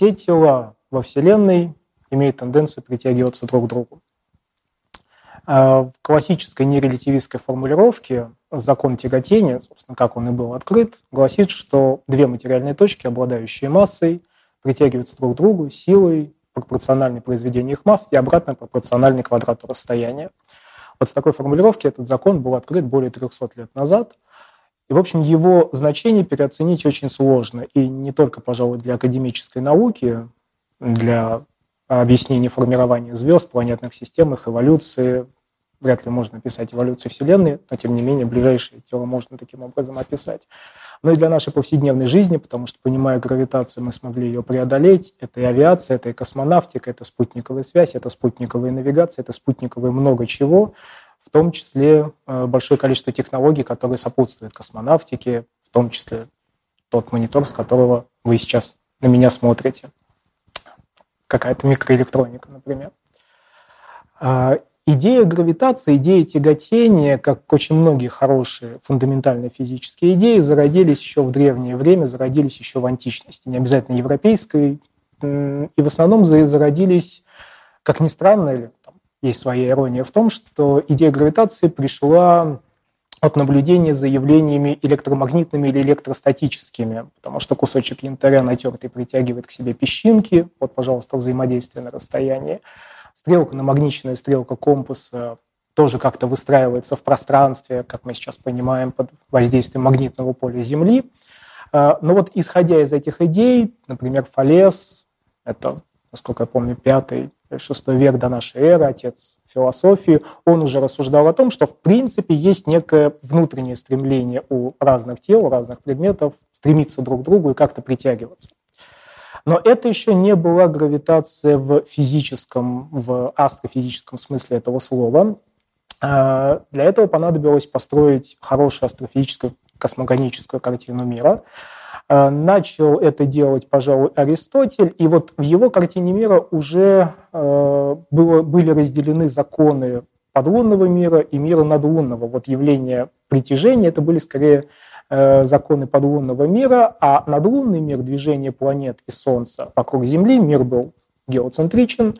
все тела во Вселенной имеют тенденцию притягиваться друг к другу. А, в классической нерелятивистской формулировке закон тяготения, собственно, как он и был открыт, гласит, что две материальные точки, обладающие массой, притягиваются друг к другу силой пропорциональной произведению их масс и обратно пропорциональной квадрату расстояния. Вот в такой формулировке этот закон был открыт более 300 лет назад. И, в общем, его значение переоценить очень сложно. И не только, пожалуй, для академической науки, для объяснения формирования звезд, планетных систем, их эволюции. Вряд ли можно описать эволюцию Вселенной, но, тем не менее, ближайшее тело можно таким образом описать. Но и для нашей повседневной жизни, потому что, понимая гравитацию, мы смогли ее преодолеть. Это и авиация, это и космонавтика, это спутниковая связь, это спутниковая навигация, это спутниковое много чего, в том числе э, большое количество технологий, которые сопутствуют космонавтике, в том числе тот монитор, с которого вы сейчас на меня смотрите какая-то микроэлектроника, например. А, идея гравитации, идея тяготения, как очень многие хорошие фундаментальные физические идеи, зародились еще в древнее время, зародились еще в античности, не обязательно европейской, и в основном зародились, как ни странно, или есть своя ирония в том, что идея гравитации пришла от наблюдения за явлениями электромагнитными или электростатическими, потому что кусочек янтаря натертый притягивает к себе песчинки. Вот, пожалуйста, взаимодействие на расстоянии. Стрелка, намагниченная стрелка компаса тоже как-то выстраивается в пространстве, как мы сейчас понимаем, под воздействием магнитного поля Земли. А, но вот исходя из этих идей, например, Фалес, это, насколько я помню, пятый шестой век до нашей эры, отец философии, он уже рассуждал о том, что в принципе есть некое внутреннее стремление у разных тел, у разных предметов стремиться друг к другу и как-то притягиваться. Но это еще не была гравитация в физическом, в астрофизическом смысле этого слова. А, для этого понадобилось построить хорошую астрофизическую космогоническую картину мира – начал это делать, пожалуй, Аристотель, и вот в его картине мира уже э, было, были разделены законы подлунного мира и мира надлунного. Вот явление притяжения – это были скорее э, законы подлунного мира, а надлунный мир, движение планет и Солнца вокруг Земли, мир был геоцентричен,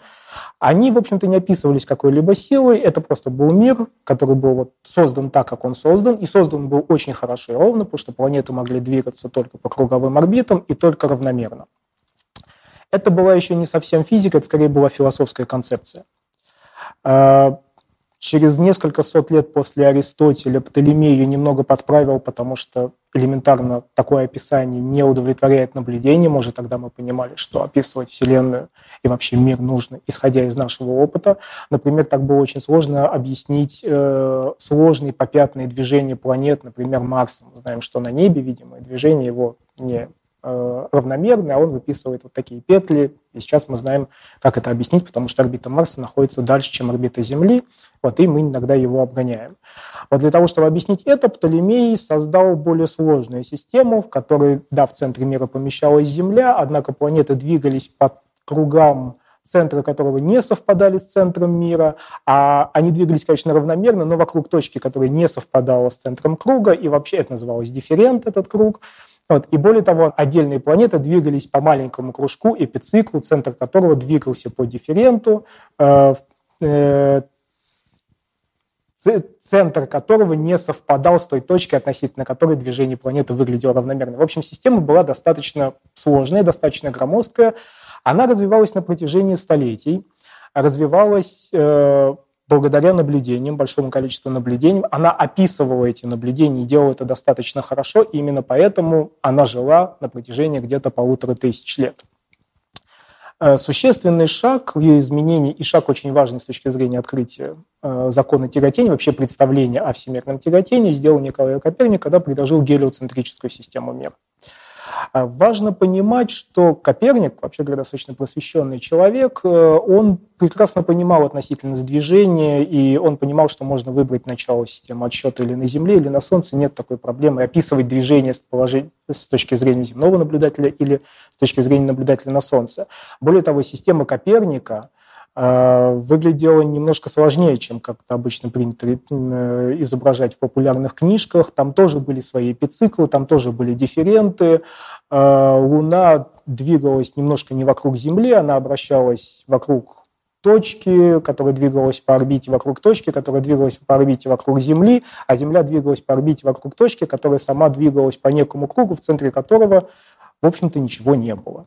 они, в общем-то, не описывались какой-либо силой, это просто был мир, который был вот создан так, как он создан, и создан был очень хорошо и ровно, потому что планеты могли двигаться только по круговым орбитам и только равномерно. Это была еще не совсем физика, это скорее была философская концепция. Через несколько сот лет после Аристотеля Птолемей ее немного подправил, потому что элементарно такое описание не удовлетворяет наблюдениям. Уже тогда мы понимали, что описывать Вселенную и вообще мир нужно, исходя из нашего опыта. Например, так было очень сложно объяснить э, сложные попятные движения планет, например, Марса. Мы знаем, что на небе, видимо, движение его не равномерный, а он выписывает вот такие петли. И сейчас мы знаем, как это объяснить, потому что орбита Марса находится дальше, чем орбита Земли, вот, и мы иногда его обгоняем. Вот для того, чтобы объяснить это, Птолемей создал более сложную систему, в которой, да, в центре мира помещалась Земля, однако планеты двигались по кругам центры которого не совпадали с центром мира, а они двигались, конечно, равномерно, но вокруг точки, которая не совпадала с центром круга, и вообще это называлось дифферент, этот круг. Вот. И более того, отдельные планеты двигались по маленькому кружку, эпициклу, центр которого двигался по дифференту, э, э, центр которого не совпадал с той точкой, относительно которой движение планеты выглядело равномерно. В общем, система была достаточно сложная, достаточно громоздкая. Она развивалась на протяжении столетий, развивалась э, благодаря наблюдениям, большому количеству наблюдений, она описывала эти наблюдения и делала это достаточно хорошо, и именно поэтому она жила на протяжении где-то полутора тысяч лет. Э, существенный шаг в ее изменении, и шаг очень важный с точки зрения открытия э, закона тяготения, вообще представления о всемирном тяготении, сделал Николай Коперник, когда предложил гелиоцентрическую систему мира. А важно понимать, что Коперник, вообще говоря, достаточно просвещенный человек, э, он прекрасно понимал относительность движения, и он понимал, что можно выбрать начало системы отсчета или на Земле, или на Солнце, нет такой проблемы. Описывать движение с, положения, с точки зрения земного наблюдателя или с точки зрения наблюдателя на Солнце. Более того, система Коперника – выглядело немножко сложнее, чем как-то обычно принято э, изображать в популярных книжках. Там тоже были свои эпициклы, там тоже были дифференты. Луна двигалась немножко не вокруг Земли, она обращалась вокруг точки, которая двигалась по орбите вокруг точки, которая двигалась по орбите вокруг Земли, а Земля двигалась по орбите вокруг точки, которая сама двигалась по некому кругу, в центре которого, в общем-то, ничего не было.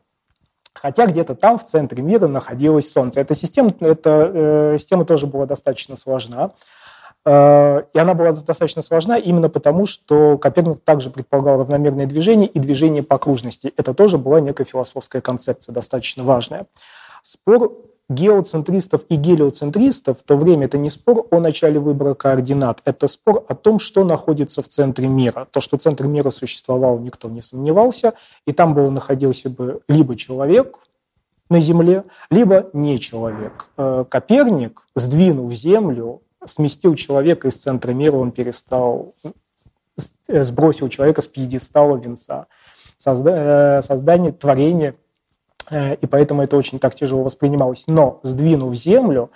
Хотя где-то там, в центре мира, находилось Солнце. Эта система, эта, э, система тоже была достаточно сложна. Э, и она была достаточно сложна именно потому, что Коперник также предполагал равномерное движение и движение по окружности. Это тоже была некая философская концепция, достаточно важная. Спор геоцентристов и гелиоцентристов в то время это не спор о начале выбора координат, это спор о том, что находится в центре мира. То, что центр мира существовал, никто не сомневался, и там был находился бы либо человек на Земле, либо не человек. Э, Коперник, сдвинув Землю, сместил человека из центра мира, он перестал, сбросил человека с пьедестала венца. Созда, э, создание, творение Э, и поэтому это очень так тяжело воспринималось. Но, сдвинув землю,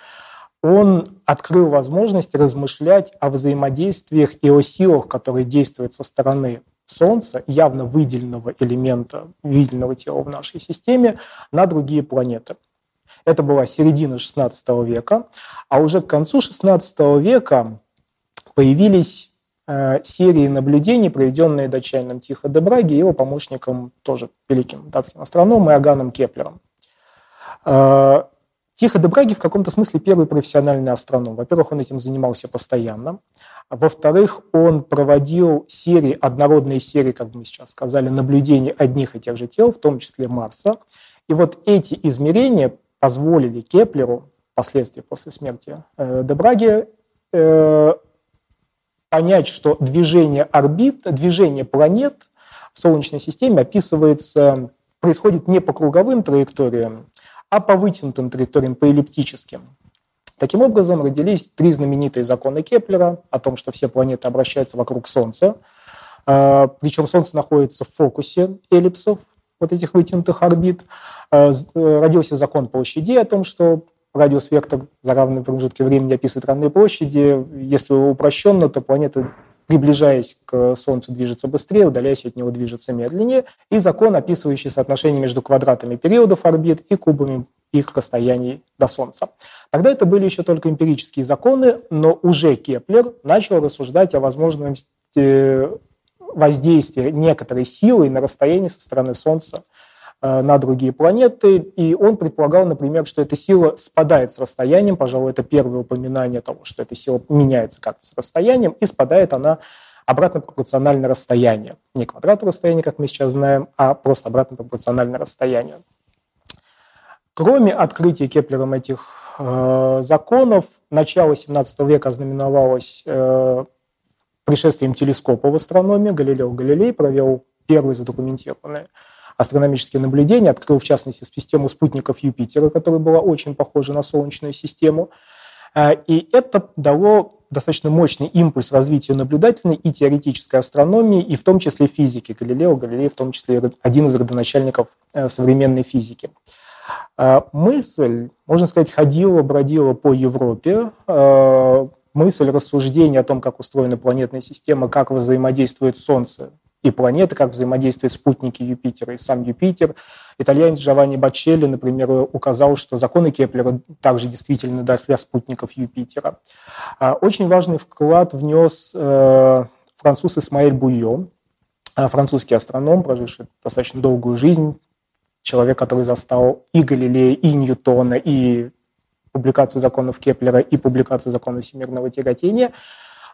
он открыл возможность размышлять о взаимодействиях и о силах, которые действуют со стороны Солнца, явно выделенного элемента, выделенного тела в нашей системе, на другие планеты. Это была середина XVI века, а уже к концу XVI века появились Э, серии наблюдений, проведенные датчанином Тихо де Браги и его помощником, тоже великим датским астрономом Иоганном Кеплером. Э, Тихо де Браги в каком-то смысле первый профессиональный астроном. Во-первых, он этим занимался постоянно. Во-вторых, он проводил серии, однородные серии, как мы сейчас сказали, наблюдений одних и тех же тел, в том числе Марса. И вот эти измерения позволили Кеплеру, впоследствии после смерти э, де Браге, понять, что движение орбит, движение планет в Солнечной системе описывается, происходит не по круговым траекториям, а по вытянутым траекториям, по эллиптическим. Таким образом, родились три знаменитые законы Кеплера о том, что все планеты обращаются вокруг Солнца. А, Причем Солнце находится в фокусе эллипсов, вот этих вытянутых орбит. А, э, родился закон площадей о том, что радиус-вектор за равные промежутки времени описывает равные площади. Если упрощенно, то планета, приближаясь к Солнцу, движется быстрее, удаляясь от него, движется медленнее. И закон, описывающий соотношение между квадратами периодов орбит и кубами их расстояний до Солнца. Тогда это были еще только эмпирические законы, но уже Кеплер начал рассуждать о возможности воздействия некоторой силы на расстояние со стороны Солнца Э, на другие планеты, и он предполагал, например, что эта сила спадает с расстоянием, пожалуй, это первое упоминание того, что эта сила меняется как-то с расстоянием, и спадает она обратно пропорционально расстоянию. Не квадрату расстояния, как мы сейчас знаем, а просто обратно пропорционально расстоянию. Кроме открытия Кеплером этих э, законов, начало 17 века знаменовалось э, пришествием телескопа в астрономии. Галилео Галилей провел первый задокументированный астрономические наблюдения, открыл, в частности, систему спутников Юпитера, которая была очень похожа на Солнечную систему. А, и это дало достаточно мощный импульс развитию наблюдательной и теоретической астрономии, и в том числе физики. Галилео Галилей в том числе один из родоначальников э, современной физики. А, мысль, можно сказать, ходила, бродила по Европе. Мысль рассуждения о том, как устроена планетная система, как взаимодействует Солнце и планеты, как взаимодействуют спутники Юпитера и сам Юпитер. Итальянец Джованни Бачелли, например, указал, что законы Кеплера также действительно для спутников Юпитера. А, очень важный вклад внес э, француз Исмаэль Буйо, а, французский астроном, проживший достаточно долгую жизнь, человек, который застал и Галилея, и Ньютона, и публикацию законов Кеплера, и публикацию законов всемирного тяготения.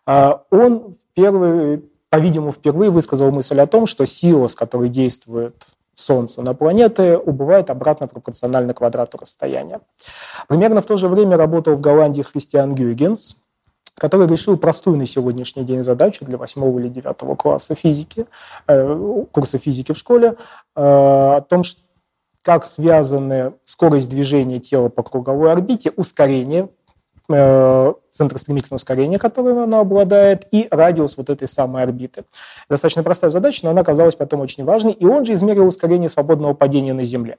А, он первый по-видимому, впервые высказал мысль о том, что сила, с которой действует Солнце на планеты, убывает обратно пропорционально квадрату расстояния. Примерно в то же время работал в Голландии Христиан Гюйгенс, который решил простую на сегодняшний день задачу для 8 или 9 класса физики, э, курса физики в школе, э, о том, как связаны скорость движения тела по круговой орбите, ускорение центр стремительного ускорения, которым она обладает, и радиус вот этой самой орбиты. Достаточно простая задача, но она оказалась потом очень важной, и он же измерил ускорение свободного падения на Земле.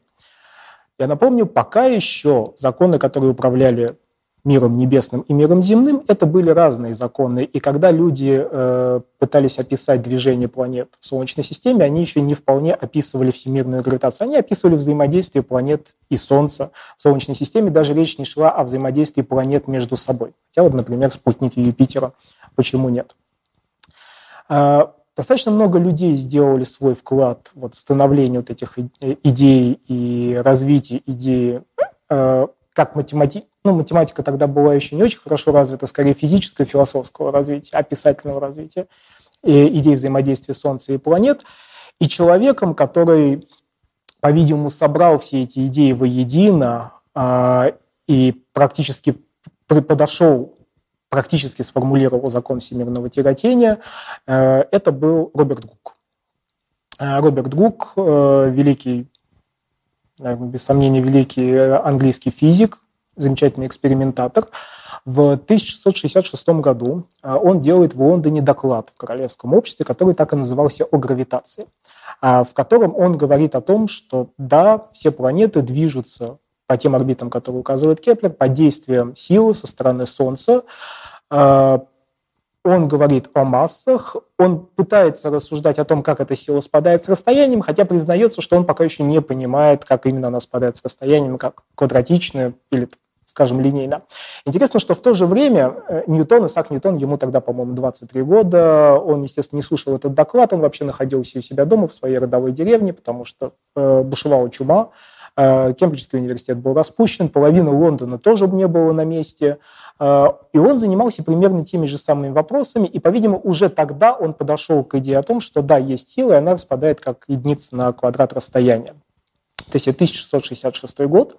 Я напомню, пока еще законы, которые управляли миром небесным и миром земным, это были разные законы. И когда люди э, пытались описать движение планет в Солнечной системе, они еще не вполне описывали всемирную гравитацию. Они описывали взаимодействие планет и Солнца в Солнечной системе. Даже речь не шла о взаимодействии планет между собой. Хотя вот, например, спутники Юпитера. Почему нет? Э, достаточно много людей сделали свой вклад вот, в становление вот этих идей и развитие идеи э, как математи... ну, математика тогда была еще не очень хорошо развита, скорее физического, философского развития, описательного развития, и идей взаимодействия Солнца и планет, и человеком, который, по-видимому, собрал все эти идеи воедино э, и практически подошел, практически сформулировал закон всемирного тяготения, э, это был Роберт Гук. Э, Роберт Гук, э, великий без сомнения, великий э, английский физик, замечательный экспериментатор. В 1666 году э, он делает в Лондоне доклад в Королевском обществе, который так и назывался «О гравитации», а, в котором он говорит о том, что да, все планеты движутся по тем орбитам, которые указывает Кеплер, под действием силы со стороны Солнца, э, он говорит о массах, он пытается рассуждать о том, как эта сила спадает с расстоянием, хотя признается, что он пока еще не понимает, как именно она спадает с расстоянием, как квадратично или, скажем, линейно. Интересно, что в то же время э, Ньютон, Исаак Ньютон, ему тогда, по-моему, 23 года, он, естественно, не слушал этот доклад, он вообще находился у себя дома в своей родовой деревне, потому что э, бушевала чума, Кембриджский университет был распущен, половина Лондона тоже не было на месте. Э, и он занимался примерно теми же самыми вопросами. И, по-видимому, уже тогда он подошел к идее о том, что да, есть сила, и она распадает как единица на квадрат расстояния. То есть это 1666 год.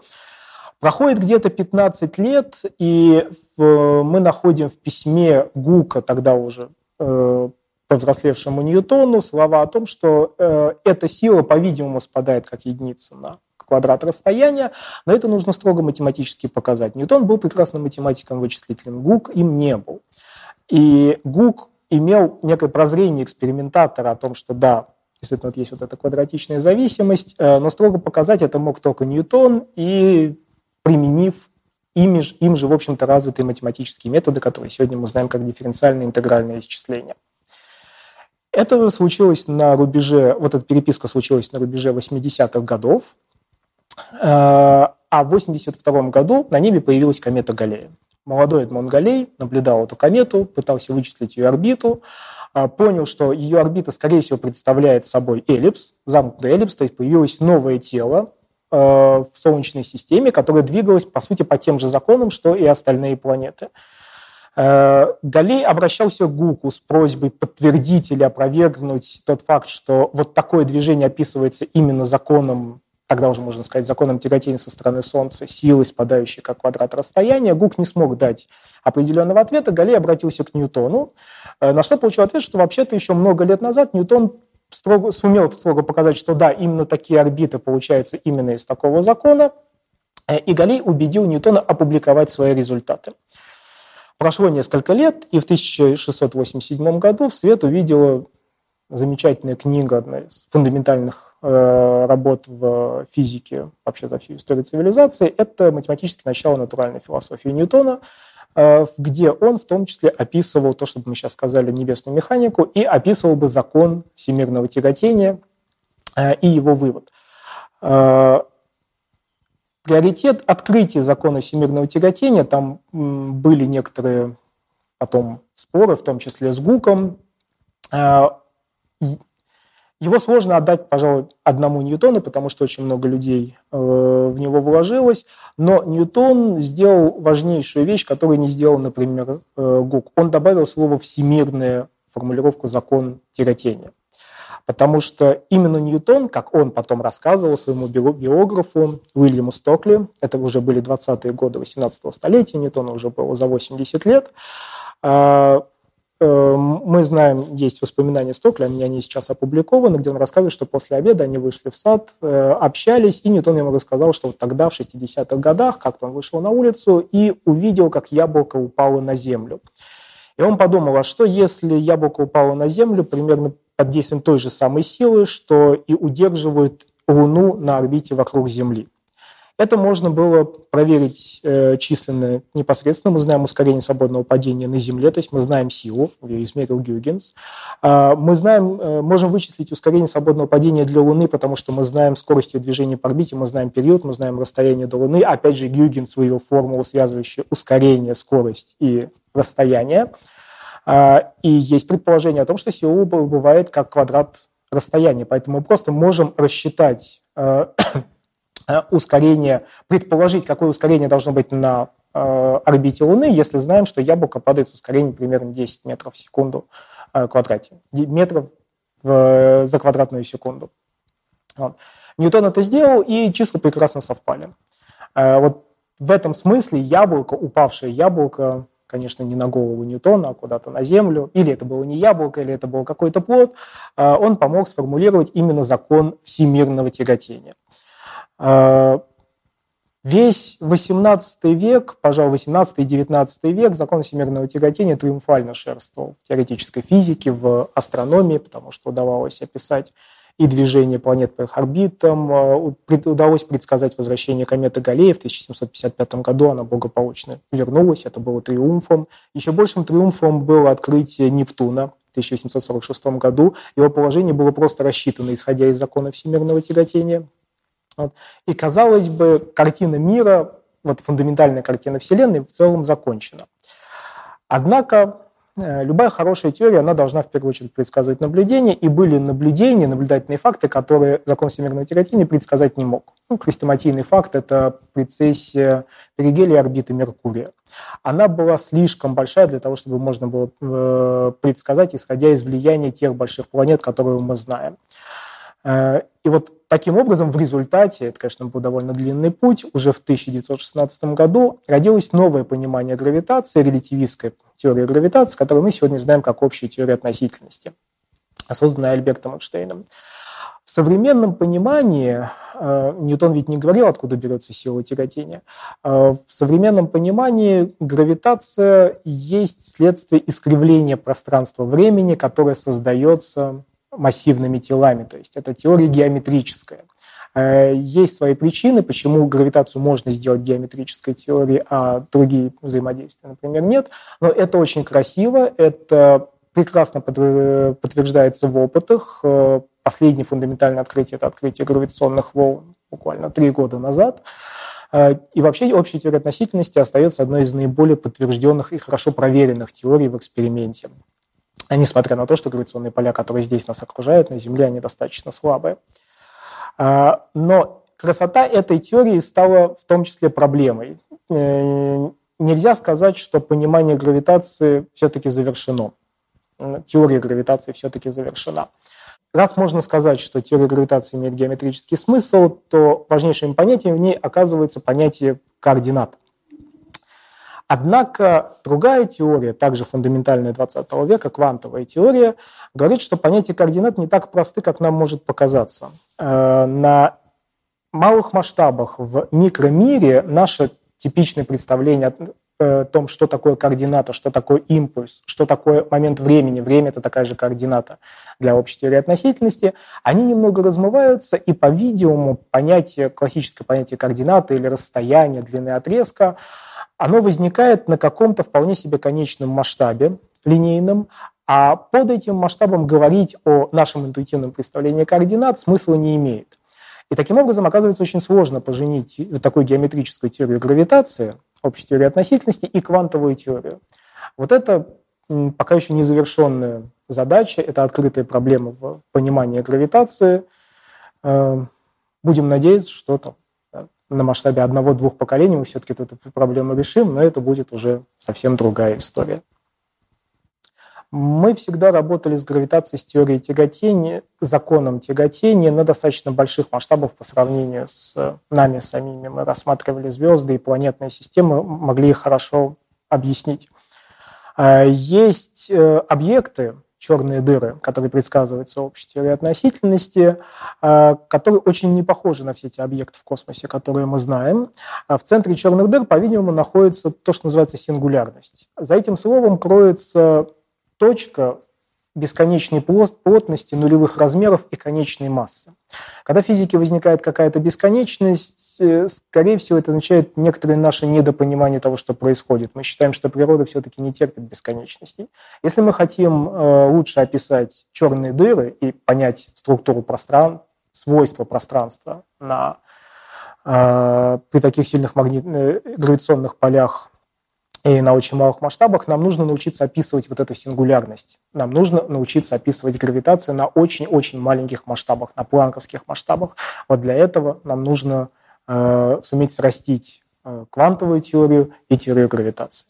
Проходит где-то 15 лет, и мы находим в письме Гука, тогда уже э, повзрослевшему Ньютону, слова о том, что эта сила, по-видимому, спадает как единица на квадрат расстояния, но это нужно строго математически показать. Ньютон был прекрасным математиком, вычислителем, Гук им не был. И Гук имел некое прозрение экспериментатора о том, что да, действительно вот есть вот эта квадратичная зависимость, э, но строго показать это мог только Ньютон, и применив ими, им же, в общем-то, развитые математические методы, которые сегодня мы знаем как дифференциальное интегральное исчисление. Это случилось на рубеже, вот эта переписка случилась на рубеже 80-х годов, а в 1982 году на небе появилась комета Галлея. Молодой Эдмон Галлей наблюдал эту комету, пытался вычислить ее орбиту, э, понял, что ее орбита, скорее всего, представляет собой эллипс, замкнутый эллипс, то есть появилось новое тело э, в Солнечной системе, которое двигалось, по сути, по тем же законам, что и остальные планеты. Галей обращался к Гуку с просьбой подтвердить или опровергнуть тот факт, что вот такое движение описывается именно законом тогда уже можно сказать, законом тяготения со стороны Солнца, силы, спадающей как квадрат расстояния, Гук не смог дать определенного ответа, Галлей обратился к Ньютону, э, на что получил ответ, что вообще-то еще много лет назад Ньютон строго, сумел строго показать, что да, именно такие орбиты получаются именно из такого закона, э, и Галлей убедил Ньютона опубликовать свои результаты. Прошло несколько лет, и в 1687 году в свет увидела замечательная книга, одна из фундаментальных Э, работ в физике вообще за всю историю цивилизации, это математическое начало натуральной философии Ньютона, э, где он в том числе описывал то, что мы сейчас сказали, небесную механику, и описывал бы закон всемирного тяготения э, и его вывод. Приоритет открытия закона всемирного тяготения, там были некоторые потом споры, в том числе с Гуком, его сложно отдать, пожалуй, одному Ньютону, потому что очень много людей э, в него вложилось. Но Ньютон сделал важнейшую вещь, которую не сделал, например, э, Гук. Он добавил слово «всемирная» формулировку «закон тяготения». Потому что именно Ньютон, как он потом рассказывал своему биографу Уильяму Стокли, это уже были 20-е годы 18-го столетия, Ньютону уже было за 80 лет, э, мы знаем, есть воспоминания Стокля, они сейчас опубликованы, где он рассказывает, что после обеда они вышли в сад, э, общались, и Ньютон ему рассказал, что вот тогда, в 60-х годах, как-то он вышел на улицу и увидел, как яблоко упало на землю. И он подумал, а что если яблоко упало на землю примерно под действием той же самой силы, что и удерживает Луну на орбите вокруг Земли? Это можно было проверить э, численно непосредственно. Мы знаем ускорение свободного падения на Земле, то есть мы знаем силу, ее измерил Гюйгенс. Э, мы знаем, э, можем вычислить ускорение свободного падения для Луны, потому что мы знаем скорость ее движения по орбите, мы знаем период, мы знаем расстояние до Луны. Опять же, Гюйгенс вывел формулу, связывающую ускорение, скорость и расстояние. Э, и есть предположение о том, что сила бывает как квадрат расстояния, поэтому мы просто можем рассчитать Э, ускорение, предположить, какое ускорение должно быть на э, орбите Луны, если знаем, что яблоко падает с ускорением примерно 10 метров в секунду э, квадрате, метров за квадратную секунду. Вот. Ньютон это сделал, и числа прекрасно совпали. Вот в этом смысле яблоко, упавшее яблоко, конечно, не на голову Ньютона, а куда-то на Землю, или это было не яблоко, или это был какой-то плод, он помог сформулировать именно закон всемирного тяготения. А, весь XVIII век, пожалуй, 18 и 19 век закон всемирного тяготения триумфально шерствовал в теоретической физике, в астрономии, потому что удавалось описать и движение планет по их орбитам. А, удалось предсказать возвращение кометы Галлея в 1755 году. Она благополучно вернулась. Это было триумфом. Еще большим триумфом было открытие Нептуна в 1846 году. Его положение было просто рассчитано, исходя из закона всемирного тяготения. Вот. И, казалось бы, картина мира, вот фундаментальная картина Вселенной в целом закончена. Однако э, любая хорошая теория, она должна в первую очередь предсказывать наблюдения, и были наблюдения, наблюдательные факты, которые закон всемирного тяготения предсказать не мог. Ну, хрестоматийный факт – это прецессия перигелия орбиты Меркурия. Она была слишком большая для того, чтобы можно было э, предсказать, исходя из влияния тех больших планет, которые мы знаем. Э, и вот таким образом в результате, это, конечно, был довольно длинный путь, уже в 1916 году родилось новое понимание гравитации, релятивистская теория гравитации, которую мы сегодня знаем как общую теорию относительности, созданная Альбертом Эйнштейном. В современном понимании, э, Ньютон ведь не говорил, откуда берется сила тяготения, э, в современном понимании гравитация есть следствие искривления пространства-времени, которое создается массивными телами. То есть это теория геометрическая. Э, есть свои причины, почему гравитацию можно сделать геометрической теорией, а другие взаимодействия, например, нет. Но это очень красиво, это прекрасно подтверждается в опытах. Э, последнее фундаментальное открытие – это открытие гравитационных волн буквально три года назад. Э, и вообще общая теория относительности остается одной из наиболее подтвержденных и хорошо проверенных теорий в эксперименте несмотря на то, что гравитационные поля, которые здесь нас окружают, на Земле, они достаточно слабые. А, но красота этой теории стала в том числе проблемой. Э, нельзя сказать, что понимание гравитации все-таки завершено. Теория гравитации все-таки завершена. Раз можно сказать, что теория гравитации имеет геометрический смысл, то важнейшим понятием в ней оказывается понятие координат. Однако другая теория, также фундаментальная 20 века, квантовая теория, говорит, что понятие координат не так просты, как нам может показаться. Э, на малых масштабах в микромире наше типичное представление о том, что такое координата, что такое импульс, что такое момент времени. Время – это такая же координата для общей теории относительности. Они немного размываются, и, по-видимому, понятие, классическое понятие координаты или расстояния, длины отрезка – оно возникает на каком-то вполне себе конечном масштабе, линейном, а под этим масштабом говорить о нашем интуитивном представлении координат смысла не имеет. И таким образом оказывается очень сложно поженить такую геометрическую теорию гравитации, общую теорию относительности и квантовую теорию. Вот это пока еще незавершенная задача, это открытая проблема в понимании гравитации. Э, будем надеяться, что там на масштабе одного-двух поколений мы все-таки эту проблему решим, но это будет уже совсем другая история. Мы всегда работали с гравитацией, с теорией тяготения, законом тяготения на достаточно больших масштабах по сравнению с нами самими. Мы рассматривали звезды и планетные системы, могли их хорошо объяснить. А, есть э, объекты, черные дыры, которые предсказываются общей теорией относительности, а, которые очень не похожи на все эти объекты в космосе, которые мы знаем. А в центре черных дыр, по-видимому, находится то, что называется сингулярность. За этим словом кроется точка, бесконечной плотности, нулевых размеров и конечной массы. Когда в физике возникает какая-то бесконечность, э, скорее всего, это означает некоторое наше недопонимание того, что происходит. Мы считаем, что природа все-таки не терпит бесконечностей. Если мы хотим э, лучше описать черные дыры и понять структуру пространства, свойства пространства на, э, при таких сильных магнит... гравитационных полях и на очень малых масштабах, нам нужно научиться описывать вот эту сингулярность. Нам нужно научиться описывать гравитацию на очень-очень маленьких масштабах, на планковских масштабах. Вот для этого нам нужно э, суметь срастить э, квантовую теорию и теорию гравитации.